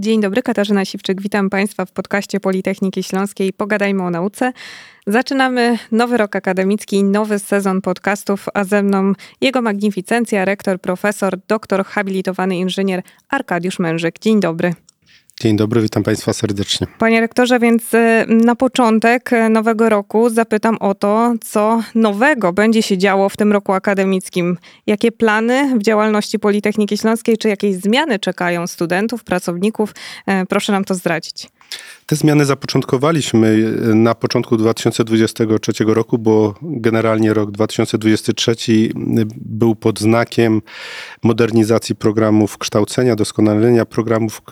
Dzień dobry, Katarzyna Siwczyk. Witam Państwa w podcaście Politechniki Śląskiej Pogadajmy o nauce. Zaczynamy nowy rok akademicki, nowy sezon podcastów, a ze mną jego magnificencja, rektor, profesor, doktor, habilitowany inżynier Arkadiusz Mężyk. Dzień dobry. Dzień dobry, witam Państwa serdecznie. Panie rektorze, więc e, na początek e, nowego roku zapytam o to, co nowego będzie się działo w tym roku akademickim. Jakie plany w działalności Politechniki Śląskiej, czy jakieś zmiany czekają studentów, pracowników? E, proszę nam to zdradzić. Te zmiany zapoczątkowaliśmy na początku 2023 roku, bo generalnie rok 2023 był pod znakiem modernizacji programów kształcenia, doskonalenia programów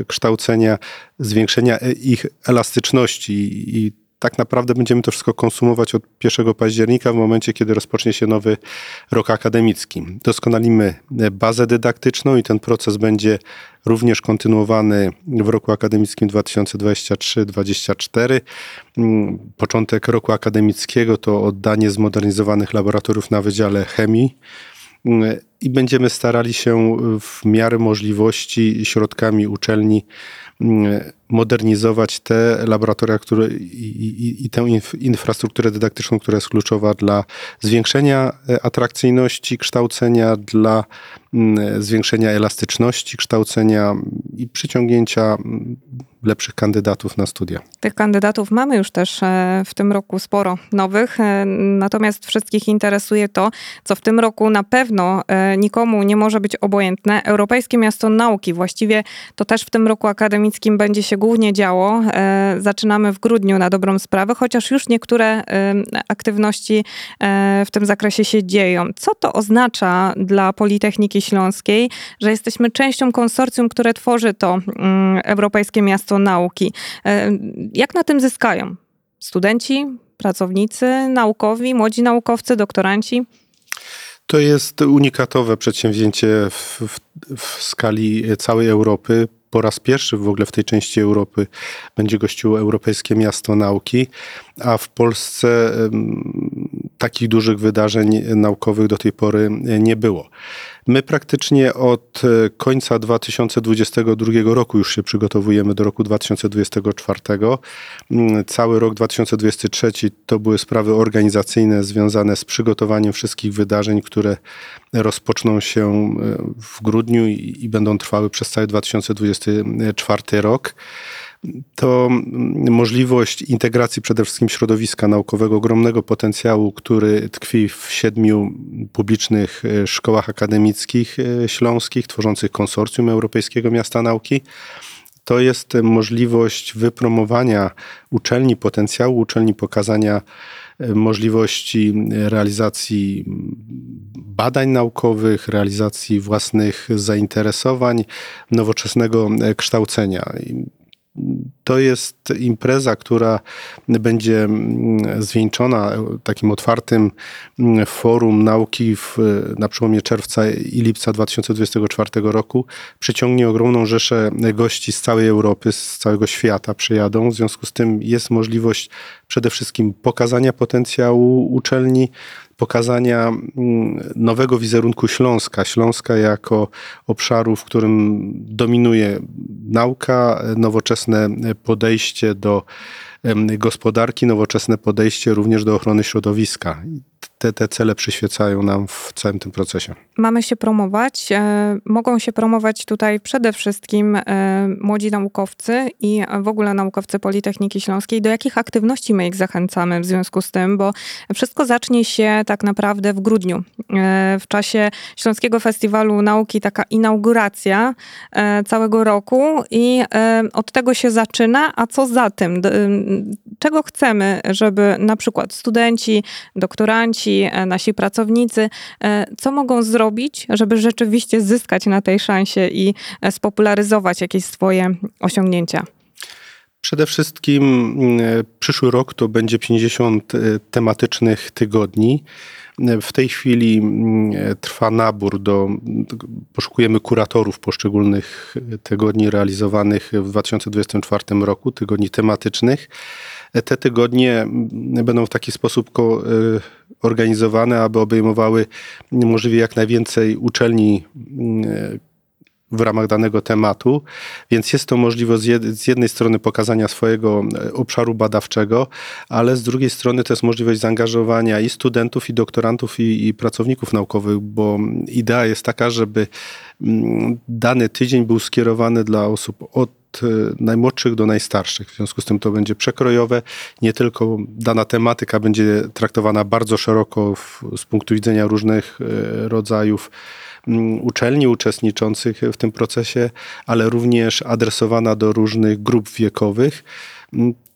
e, kształcenia, zwiększenia ich elastyczności i tak naprawdę będziemy to wszystko konsumować od 1 października, w momencie, kiedy rozpocznie się nowy rok akademicki. Doskonalimy bazę dydaktyczną i ten proces będzie również kontynuowany w roku akademickim 2023-2024. Początek roku akademickiego to oddanie zmodernizowanych laboratoriów na Wydziale Chemii i będziemy starali się w miarę możliwości środkami uczelni modernizować te laboratoria które, i, i, i tę infrastrukturę dydaktyczną, która jest kluczowa dla zwiększenia e, atrakcyjności kształcenia, dla mm, zwiększenia elastyczności kształcenia i przyciągnięcia mm, lepszych kandydatów na studia. Tych kandydatów mamy już też e, w tym roku sporo nowych, e, natomiast wszystkich interesuje to, co w tym roku na pewno nikomu nie może być obojętne. Europejskie Miasto Nauki, właściwie to też w tym roku akademickim będzie się głównie działo. E, zaczynamy w grudniu na dobrą sprawę, chociaż już niektóre e, aktywności e, w tym zakresie się dzieją. Co to oznacza dla Politechniki Śląskiej, że jesteśmy częścią konsorcjum, które tworzy to mm, Europejskie Miasto Nauki? Jak na tym zyskają? Studenci, pracownicy naukowi, młodzi naukowcy, doktoranci? To jest unikatowe przedsięwzięcie w, w, w, skali całej Europy po raz pierwszy w ogóle w tej części Europy będzie gościło Europejskie Miasto Nauki, a w Polsce takich dużych wydarzeń naukowych do tej pory nie było. My praktycznie od e, końca 2022 roku już się przygotowujemy do roku 2024. Mm, cały rok 2023 to były sprawy organizacyjne związane z przygotowaniem wszystkich wydarzeń, które rozpoczną się e, w grudniu i będą trwały przez cały 2024 rok to możliwość integracji przede wszystkim środowiska naukowego, ogromnego potencjału, który tkwi w siedmiu publicznych e, szkołach akademickich e, śląskich, tworzących konsorcjum Europejskiego Miasta Nauki. To jest możliwość wypromowania uczelni, potencjału uczelni, pokazania e, możliwości realizacji badań naukowych, realizacji własnych zainteresowań, nowoczesnego kształcenia to jest impreza, która będzie mm, zwieńczona takim otwartym mm, forum nauki w, na przełomie czerwca i lipca 2024 roku. Przyciągnie ogromną rzeszę gości z całej Europy, z całego świata przyjadą. W związku z tym jest możliwość przede wszystkim pokazania potencjału uczelni, pokazania mm, nowego wizerunku Śląska. Śląska jako obszaru, w którym dominuje nauka, nowoczesne podejście do gospodarki, nowoczesne podejście również do ochrony środowiska te, te cele przyświecają nam w całym tym procesie. Mamy się promować. E, mogą się promować tutaj przede wszystkim e, młodzi naukowcy i w ogóle naukowcy Politechniki Śląskiej. Do jakich aktywności my ich zachęcamy w związku z tym, bo wszystko zacznie się tak naprawdę w grudniu. E, w czasie Śląskiego Festiwalu Nauki taka inauguracja całego roku i od tego się zaczyna, a co za tym? Czego chcemy, żeby na przykład studenci, doktoranci, nasi, e, nasi pracownicy, e, co mogą zrobić, żeby rzeczywiście zyskać na tej szansie i e, spopularyzować jakieś swoje osiągnięcia? Przede wszystkim przyszły rok to będzie 50 tematycznych tygodni. W tej chwili trwa nabór do, poszukujemy kuratorów poszczególnych tygodni realizowanych w 2024 roku, tygodni tematycznych. Te tygodnie będą w taki sposób organizowane, aby obejmowały możliwie jak najwięcej uczelni w ramach danego tematu, więc jest to możliwość z jednej strony pokazania swojego e, obszaru badawczego, ale z drugiej strony to jest możliwość zaangażowania i studentów, i doktorantów, i, i pracowników naukowych, bo idea jest taka, żeby mm, dany tydzień był skierowany dla osób od e, najmłodszych do najstarszych. W związku z tym to będzie przekrojowe. Nie tylko dana tematyka będzie traktowana bardzo szeroko w, z punktu widzenia różnych e, rodzajów Mm, uczelni uczestniczących w tym procesie, ale również adresowana do różnych grup wiekowych.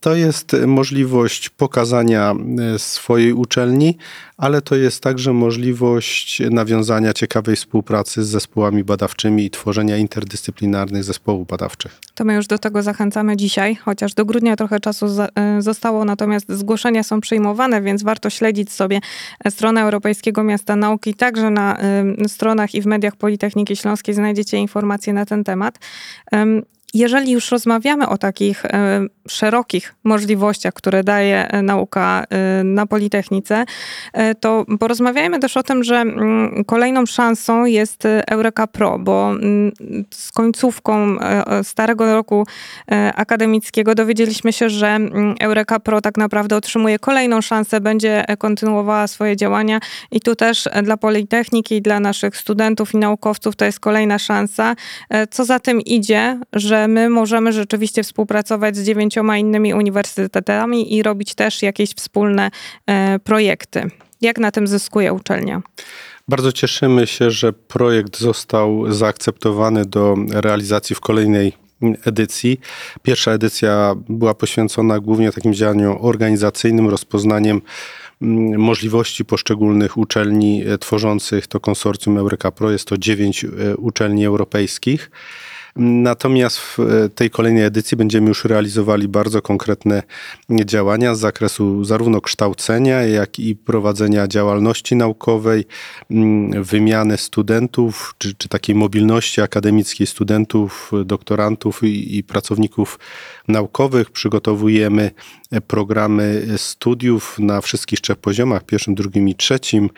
To jest możliwość pokazania e, swojej uczelni, ale to jest także możliwość nawiązania ciekawej współpracy z zespołami badawczymi i tworzenia interdyscyplinarnych zespołów badawczych. To my już do tego zachęcamy dzisiaj, chociaż do grudnia trochę czasu e, zostało, natomiast zgłoszenia są przyjmowane, więc warto śledzić sobie stronę Europejskiego Miasta Nauki. Także na stronach i w mediach Politechniki Śląskiej znajdziecie informacje na ten temat jeżeli już rozmawiamy o takich e, szerokich możliwościach, które daje e, nauka e, na Politechnice, to porozmawiajmy też o tym, że mm, kolejną szansą jest Eureka Pro, bo mm, z końcówką starego roku akademickiego dowiedzieliśmy się, że mm, Eureka Pro tak naprawdę otrzymuje kolejną szansę, będzie kontynuowała swoje działania i tu też dla Politechniki i dla naszych studentów i naukowców to jest kolejna szansa. Co za tym idzie, że my możemy rzeczywiście współpracować z dziewięcioma innymi uniwersytetami i robić też jakieś wspólne e, projekty. Jak na tym zyskuje uczelnia? Bardzo cieszymy się, że projekt został zaakceptowany do realizacji w kolejnej edycji. Pierwsza edycja była poświęcona głównie takim działaniom organizacyjnym, rozpoznaniem mm, możliwości poszczególnych uczelni e, tworzących to konsorcjum Eureka Pro. Jest to dziewięć e, uczelni europejskich. Natomiast w e, tej kolejnej edycji będziemy już realizowali bardzo konkretne działania z zakresu zarówno kształcenia, jak i prowadzenia działalności naukowej, wymiany studentów, czy, czy takiej mobilności akademickiej studentów, doktorantów i, i pracowników naukowych. Przygotowujemy programy studiów na wszystkich trzech poziomach, pierwszym, drugim i trzecim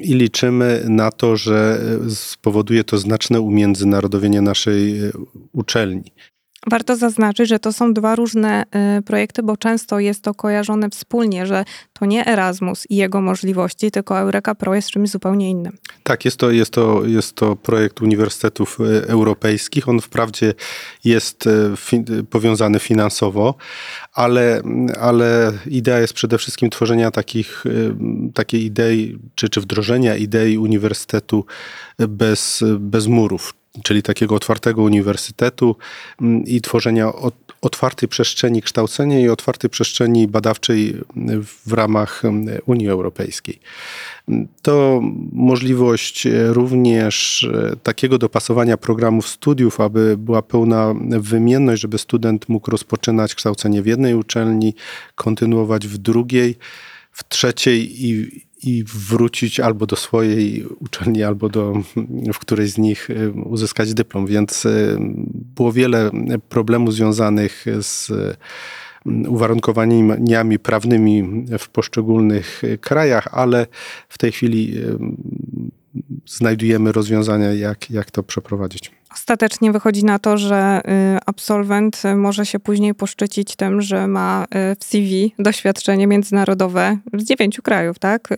i liczymy na to, że spowoduje to znaczne umiędzynarodowienie naszej e, uczelni. Warto zaznaczyć, że to są dwa różne y, projekty, bo często jest to kojarzone wspólnie, że to nie Erasmus i jego możliwości, tylko Eureka Pro jest czymś zupełnie innym. Tak, jest to, jest to, jest to projekt uniwersytetów y, europejskich. On wprawdzie jest y, fi powiązany finansowo, ale, ale idea jest przede wszystkim tworzenia takich, takiej idei, czy, czy wdrożenia idei uniwersytetu bez, bez murów czyli takiego otwartego uniwersytetu mm, i tworzenia otwartej przestrzeni kształcenia i otwartej przestrzeni badawczej w ramach mm, Unii Europejskiej. To możliwość również e, takiego dopasowania programów studiów, aby była pełna wymienność, żeby student mógł rozpoczynać kształcenie w jednej uczelni, kontynuować w drugiej, w trzeciej i, i wrócić albo do swojej uczelni, albo do, w którejś z nich y, uzyskać dyplom. Więc y, było wiele problemów związanych z y, uwarunkowaniami prawnymi w poszczególnych krajach, ale w tej chwili znajdujemy rozwiązania, jak, jak to przeprowadzić. Ostatecznie wychodzi na to, że y, absolwent może się później poszczycić tym, że ma y, w CV doświadczenie międzynarodowe z dziewięciu krajów, tak?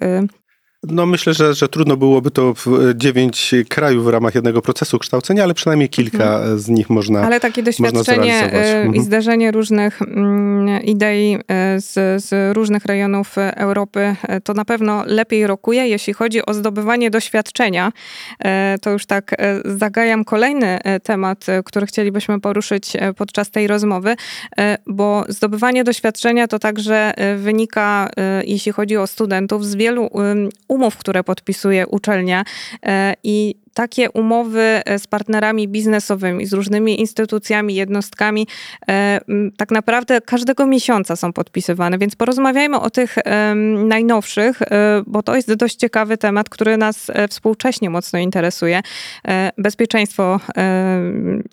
No myślę, że, że trudno byłoby to w dziewięć krajów w ramach jednego procesu kształcenia, ale przynajmniej kilka mhm. z nich można Ale takie doświadczenie mhm. i zderzenie różnych mm, idei y, z, z różnych rejonów Europy to na pewno lepiej rokuje, jeśli chodzi o zdobywanie doświadczenia. To już tak zagajam kolejny temat, który chcielibyśmy poruszyć podczas tej rozmowy, bo zdobywanie doświadczenia to także wynika, jeśli chodzi o studentów, z wielu umów, które podpisuje uczelnia e, i takie umowy e, z partnerami biznesowymi, z różnymi instytucjami, jednostkami, e, tak naprawdę każdego miesiąca są podpisywane. Więc porozmawiajmy o tych najnowszych, e, bo to jest dość ciekawy temat, który nas współcześnie mocno interesuje. Bezpieczeństwo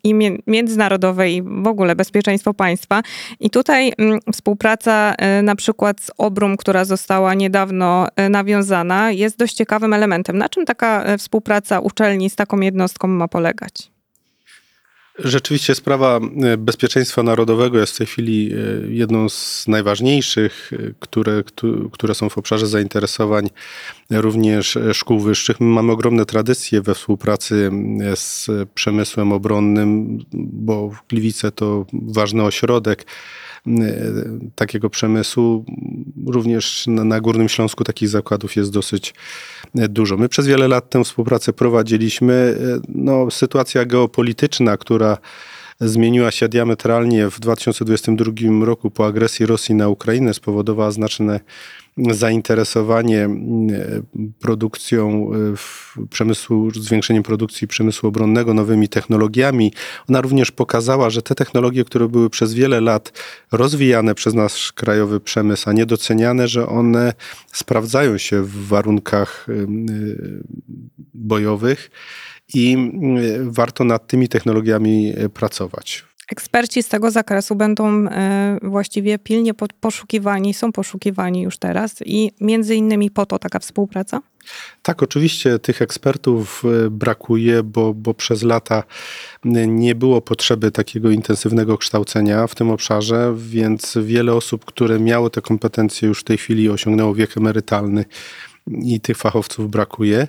i międzynarodowe i w ogóle bezpieczeństwo państwa. I tutaj współpraca na przykład z Obrum, która została niedawno nawiązana, jest dość ciekawym elementem. Na czym taka współpraca uczelni uczelni z taką jednostką ma polegać? Rzeczywiście sprawa e, bezpieczeństwa narodowego jest w tej chwili e, jedną z najważniejszych, e, które, które są w obszarze zainteresowań również szkół wyższych. My mamy ogromne tradycje we współpracy z przemysłem obronnym, bo Gliwice to ważny ośrodek takiego przemysłu. Również na, na Górnym Śląsku takich zakładów jest dosyć dużo. My przez wiele lat tę współpracę prowadziliśmy. No, sytuacja geopolityczna, która zmieniła się diametralnie w 2022 roku po agresji Rosji na Ukrainę, spowodowała znaczne zainteresowanie produkcją e, przemysłu, zwiększeniem produkcji przemysłu obronnego nowymi technologiami. Ona również pokazała, że te technologie, które były przez wiele lat rozwijane przez nasz krajowy przemysł, a niedoceniane, że one sprawdzają się w warunkach bojowych i warto nad tymi technologiami e, pracować. Eksperci z tego zakresu będą e, właściwie pilnie poszukiwani, są poszukiwani już teraz i między innymi po to taka współpraca? Tak, oczywiście tych ekspertów e, brakuje, bo, bo przez lata nie było potrzeby takiego intensywnego kształcenia w tym obszarze, więc wiele osób, które miało te kompetencje, już w tej chwili osiągnęło wiek emerytalny i tych fachowców brakuje.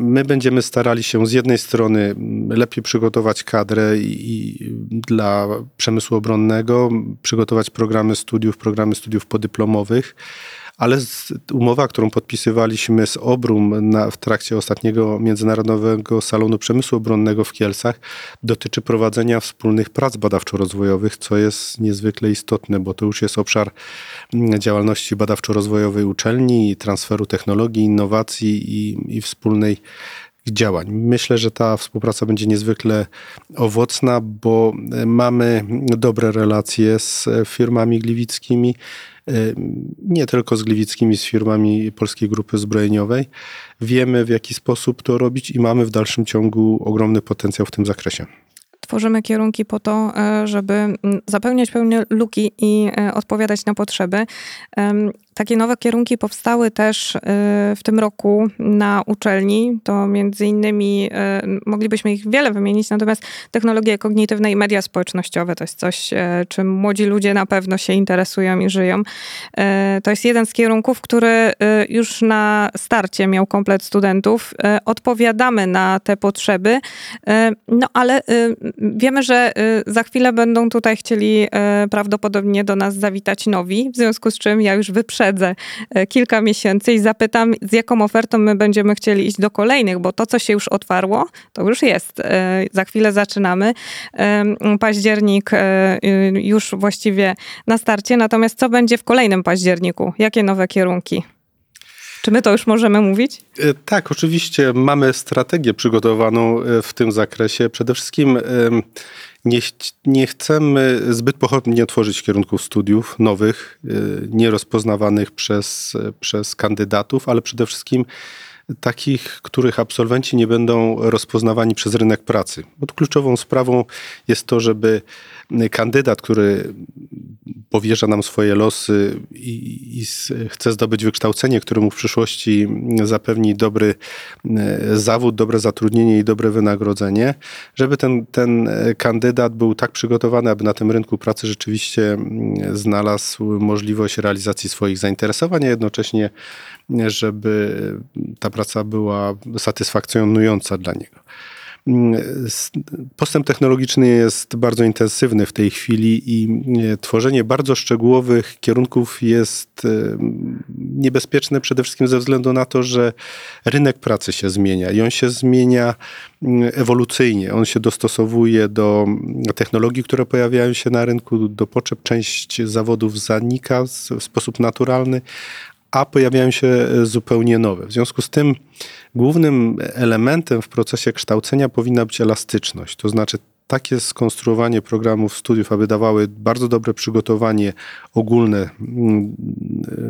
My będziemy starali się z jednej strony lepiej przygotować kadrę i, dla przemysłu obronnego, przygotować programy studiów, programy studiów podyplomowych, ale umowa, którą podpisywaliśmy z Obrum na, w trakcie ostatniego Międzynarodowego Salonu Przemysłu Obronnego w Kielcach, dotyczy prowadzenia wspólnych prac badawczo-rozwojowych, co jest niezwykle istotne, bo to już jest obszar mm, działalności badawczo-rozwojowej uczelni, transferu technologii, innowacji i, i wspólnej działań. Myślę, że ta współpraca będzie niezwykle owocna, bo e, mamy dobre relacje z firmami gliwickimi, e, nie tylko z gliwickimi, z firmami Polskiej Grupy Zbrojeniowej. Wiemy w jaki sposób to robić i mamy w dalszym ciągu ogromny potencjał w tym zakresie tworzymy kierunki po to, e, żeby mm, zapełniać pełne luki i odpowiadać na potrzeby. Takie nowe kierunki powstały też y, w tym roku na uczelni. To między innymi y, moglibyśmy ich wiele wymienić, natomiast technologie kognitywne i media społecznościowe to jest coś, y, czym młodzi ludzie na pewno się interesują i żyją. To jest jeden z kierunków, który już na starcie miał komplet studentów. Odpowiadamy na te potrzeby, no ale wiemy, że za chwilę będą tutaj chcieli prawdopodobnie do nas zawitać nowi, w związku z czym ja już wyprzedzam wyprzedzę e, kilka miesięcy i zapytam, z jaką ofertą my będziemy chcieli iść do kolejnych, bo to, co się już otwarło, to już jest. E, za chwilę zaczynamy. Październik e, już właściwie na starcie, natomiast co będzie w kolejnym październiku? Jakie nowe kierunki? Czy my to już możemy mówić? Tak, oczywiście mamy strategię przygotowaną w tym zakresie. Przede wszystkim nie, nie chcemy zbyt pochopnie tworzyć kierunków studiów nowych, y, nierozpoznawanych przez, przez kandydatów, ale przede wszystkim takich, których absolwenci nie będą rozpoznawani przez rynek pracy. Bo kluczową sprawą jest to, żeby kandydat, który powierza nam swoje losy i, i chce zdobyć wykształcenie, które mu w przyszłości zapewni dobry e, zawód, dobre zatrudnienie i dobre wynagrodzenie, żeby ten, ten kandydat był tak przygotowany, aby na tym rynku pracy rzeczywiście znalazł możliwość realizacji swoich zainteresowań, a jednocześnie żeby ta praca była satysfakcjonująca dla niego. Postęp technologiczny jest bardzo intensywny w tej chwili i e, tworzenie bardzo szczegółowych kierunków jest e, niebezpieczne przede wszystkim ze względu na to, że rynek pracy się zmienia i on się zmienia ewolucyjnie. On się dostosowuje do technologii, które pojawiają się na rynku, do potrzeb. Część zawodów zanika w sposób naturalny, a pojawiają się e, zupełnie nowe. W związku z tym głównym elementem w procesie kształcenia powinna być elastyczność, to znaczy takie skonstruowanie programów studiów, aby dawały bardzo dobre przygotowanie ogólne mm,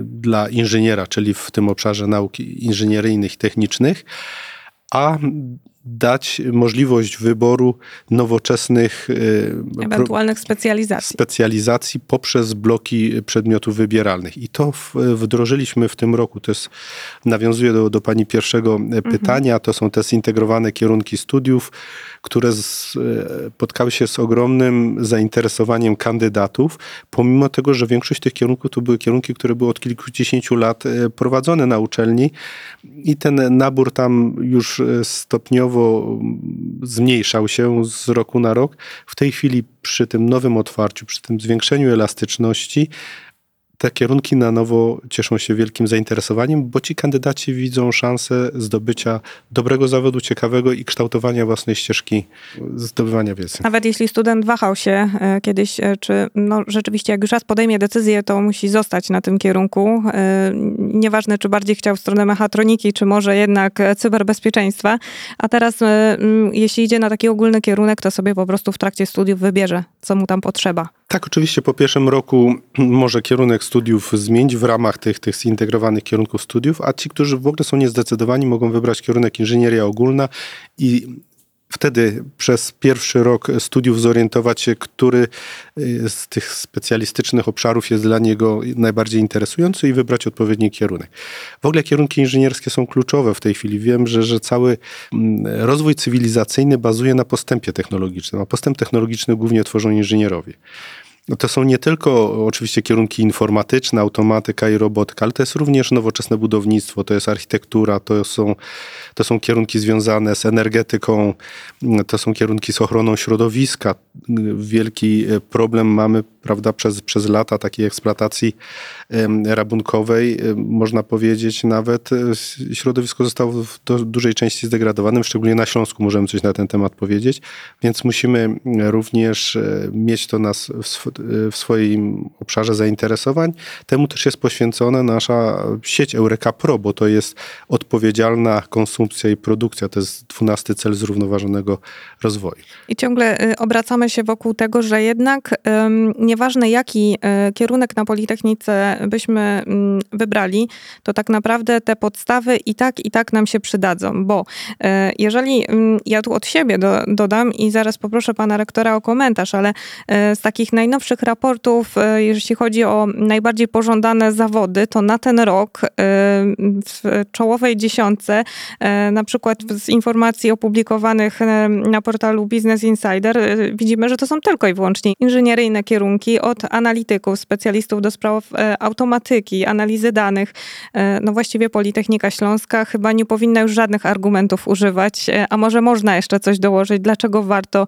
dla inżyniera, czyli w tym obszarze nauk inżynieryjnych technicznych, a dać możliwość wyboru nowoczesnych e, ewentualnych specjalizacji. specjalizacji poprzez bloki przedmiotów wybieralnych. I to wdrożyliśmy w tym roku. To jest, nawiązuje do, do Pani pierwszego mhm. pytania. To są te zintegrowane kierunki studiów, które spotkały się z ogromnym zainteresowaniem kandydatów, pomimo tego, że większość tych kierunków to były kierunki, które były od kilkudziesięciu lat e, prowadzone na uczelni i ten nabór tam już e, stopniowo zmniejszał się z roku na rok. W tej chwili przy tym nowym otwarciu, przy tym zwiększeniu elastyczności, te kierunki na nowo cieszą się wielkim zainteresowaniem, bo ci kandydaci widzą szansę zdobycia dobrego zawodu, ciekawego i kształtowania własnej ścieżki zdobywania wiedzy. Nawet jeśli student wahał się e, kiedyś, e, czy no, rzeczywiście jak już raz podejmie decyzję, to musi zostać na tym kierunku. E, nieważne, czy bardziej chciał w stronę mechatroniki, czy może jednak cyberbezpieczeństwa. A teraz, jeśli idzie na taki ogólny kierunek, to sobie po prostu w trakcie studiów wybierze, co mu tam potrzeba. Tak, oczywiście po pierwszym roku może kierunek studiów zmienić w ramach tych, tych zintegrowanych kierunków studiów, a ci, którzy w ogóle są niezdecydowani, mogą wybrać kierunek inżynieria ogólna i wtedy przez pierwszy rok studiów zorientować się, który y, z tych specjalistycznych obszarów jest dla niego najbardziej interesujący i wybrać odpowiedni kierunek. W ogóle kierunki inżynierskie są kluczowe w tej chwili. Wiem, że, że cały mm, rozwój cywilizacyjny bazuje na postępie technologicznym, a postęp technologiczny głównie tworzą inżynierowie. No to są nie tylko oczywiście kierunki informatyczne, automatyka i robotyka, ale to jest również nowoczesne budownictwo, to jest architektura, to są, to są kierunki związane z energetyką, to są kierunki z ochroną środowiska. Wielki e, problem mamy prawda, przez, przez lata takiej eksploatacji rabunkowej, można powiedzieć nawet, e, środowisko zostało w dużej części zdegradowane, szczególnie na Śląsku możemy coś na ten temat powiedzieć, więc musimy również e, mieć to nas w swoim obszarze zainteresowań. Temu też jest poświęcona nasza sieć Eureka Pro, bo to jest odpowiedzialna konsumpcja i produkcja, to jest dwunasty cel zrównoważonego rozwoju. I ciągle y, obracamy się wokół tego, że jednak nie nieważne jaki e, kierunek na Politechnice byśmy mm, wybrali, to tak naprawdę te podstawy i tak, i tak nam się przydadzą, bo e, jeżeli mm, ja tu od siebie do, dodam i zaraz poproszę pana rektora o komentarz, ale e, z takich najnowszych raportów, jeśli chodzi o najbardziej pożądane zawody, to na ten rok w czołowej dziesiątce, na przykład z informacji opublikowanych na portalu Business Insider, widzimy, że to są tylko i wyłącznie inżynieryjne kierunki, od analityków, specjalistów do spraw e, automatyki, analizy danych. E, no właściwie Politechnika Śląska chyba nie powinna już żadnych argumentów używać, e, a może można jeszcze coś dołożyć, dlaczego warto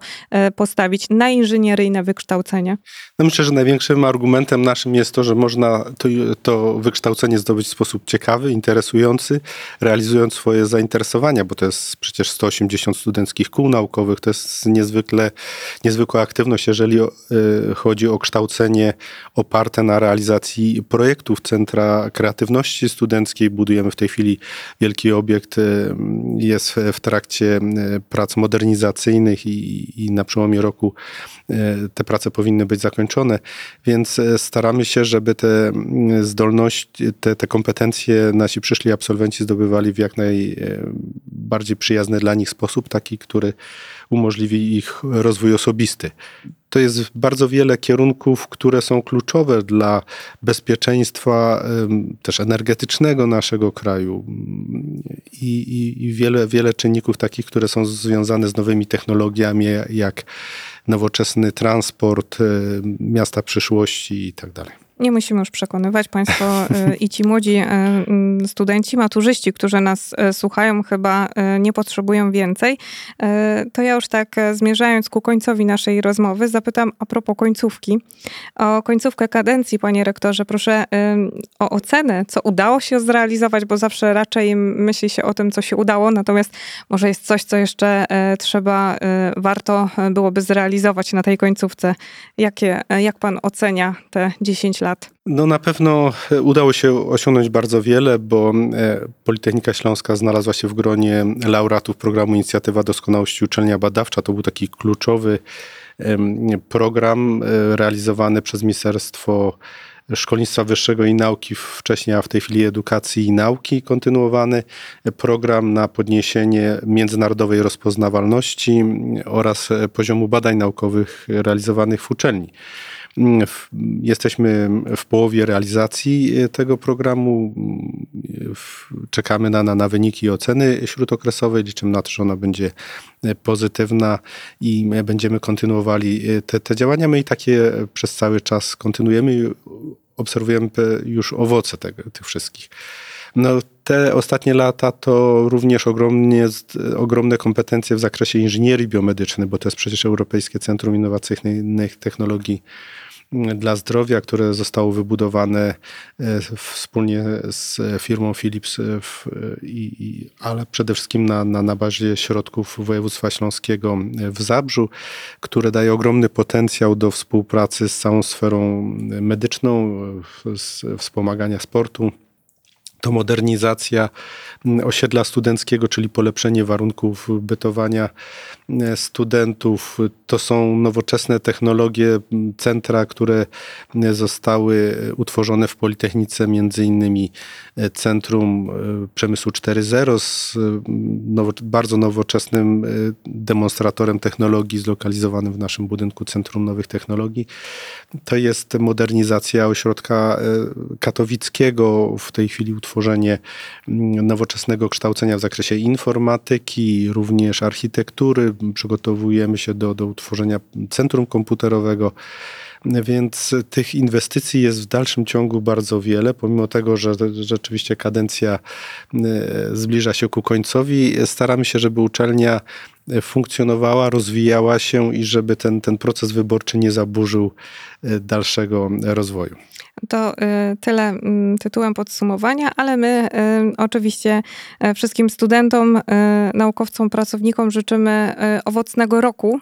postawić na inżynieryjne wykształcenie? No myślę, że największym argumentem naszym jest to, że można to, to wykształcenie zdobyć w sposób ciekawy, interesujący, realizując swoje zainteresowania, bo to jest przecież 180 studenckich kół naukowych, to jest niezwykle, niezwykła aktywność, jeżeli chodzi o kształcenie oparte na realizacji projektów Centra Kreatywności Studenckiej. Budujemy w tej chwili wielki obiekt, y, jest w trakcie y, prac modernizacyjnych i, i na przełomie roku y, te prace powinny być zakończone, więc staramy się, żeby te zdolności, te, te kompetencje nasi przyszli absolwenci zdobywali w jak najbardziej przyjazny dla nich sposób, taki, który umożliwi ich rozwój osobisty to jest bardzo wiele kierunków, które są kluczowe dla bezpieczeństwa też energetycznego naszego kraju i, i, i wiele, wiele czynników takich, które są związane z nowymi technologiami, jak nowoczesny transport, miasta przyszłości i tak dalej. Nie musimy już przekonywać. Państwo e, i ci młodzi e, studenci, maturzyści, którzy nas e, słuchają, chyba nie potrzebują więcej. To ja już tak zmierzając ku końcowi naszej rozmowy, zapytam a propos końcówki. O końcówkę kadencji, panie rektorze, proszę o ocenę, co udało się zrealizować, bo zawsze raczej myśli się o tym, co się udało, natomiast może jest coś, co jeszcze trzeba, warto byłoby zrealizować na tej końcówce. Jakie, jak pan ocenia te 10 lat? No na pewno e, udało się osiągnąć bardzo wiele, bo e, Politechnika Śląska znalazła się w gronie laureatów programu Inicjatywa Doskonałości Uczelnia Badawcza. To był taki kluczowy program e, realizowany przez Ministerstwo szkolnictwa wyższego i nauki wcześniej, a w tej chwili edukacji i nauki kontynuowany. Program na podniesienie międzynarodowej rozpoznawalności oraz poziomu badań naukowych realizowanych w uczelni. Jesteśmy w połowie realizacji tego programu. Czekamy na, na, na wyniki oceny śródokresowej. Liczymy na to, że ona będzie pozytywna i będziemy kontynuowali te, te działania. My i takie przez cały czas kontynuujemy i obserwujemy już owoce tego, tych wszystkich. No, te ostatnie lata to również ogromnie, ogromne kompetencje w zakresie inżynierii biomedycznej, bo to jest przecież Europejskie Centrum Innowacyjnych Technologii dla zdrowia, które zostało wybudowane e, wspólnie z firmą Philips, e, w, i, ale przede wszystkim na, na, na bazie środków województwa śląskiego w Zabrzu, które daje ogromny potencjał do współpracy z całą sferą medyczną, z wspomagania sportu to modernizacja mm, osiedla studenckiego, czyli polepszenie warunków bytowania e, studentów. To są nowoczesne technologie, centra, które zostały utworzone w Politechnice, między innymi e, Centrum e, Przemysłu 4.0 z nowo, bardzo nowoczesnym demonstratorem technologii zlokalizowanym w naszym budynku Centrum Nowych Technologii. To jest modernizacja ośrodka katowickiego, w tej chwili utworzone tworzenie mm, nowoczesnego kształcenia w zakresie informatyki, również architektury. Przygotowujemy się do, do utworzenia centrum komputerowego. Więc tych inwestycji jest w dalszym ciągu bardzo wiele, pomimo tego, że rzeczywiście kadencja e, zbliża się ku końcowi. Staramy się, żeby uczelnia funkcjonowała, rozwijała się i żeby ten, ten proces wyborczy nie zaburzył e, dalszego rozwoju. To y, tyle mm, tytułem podsumowania, ale my y, oczywiście e, wszystkim studentom, naukowcom, pracownikom życzymy owocnego roku,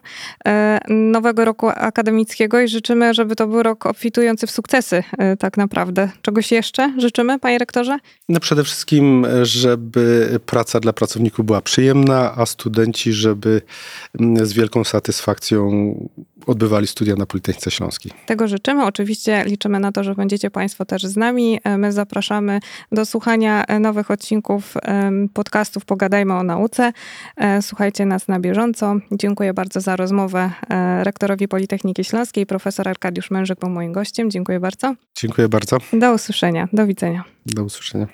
nowego roku akademickiego i życzymy, żeby to był rok obfitujący w sukcesy tak naprawdę. Czegoś jeszcze życzymy, panie rektorze? No przede wszystkim, żeby praca dla pracowników była przyjemna, a studenci, żeby mm, z wielką satysfakcją odbywali studia na Politechnice Śląskiej. Tego życzymy. Oczywiście liczymy na to, że będziecie Państwo też z nami. E, my zapraszamy do słuchania e, nowych odcinków podcastów Pogadajmy o nauce. E, słuchajcie nas na bieżąco. Dziękuję bardzo za rozmowę rektorowi Politechniki Śląskiej. Profesor Arkadiusz Mężyk był moim gościem. Dziękuję bardzo. Dziękuję bardzo. Do usłyszenia. Do widzenia. Do usłyszenia.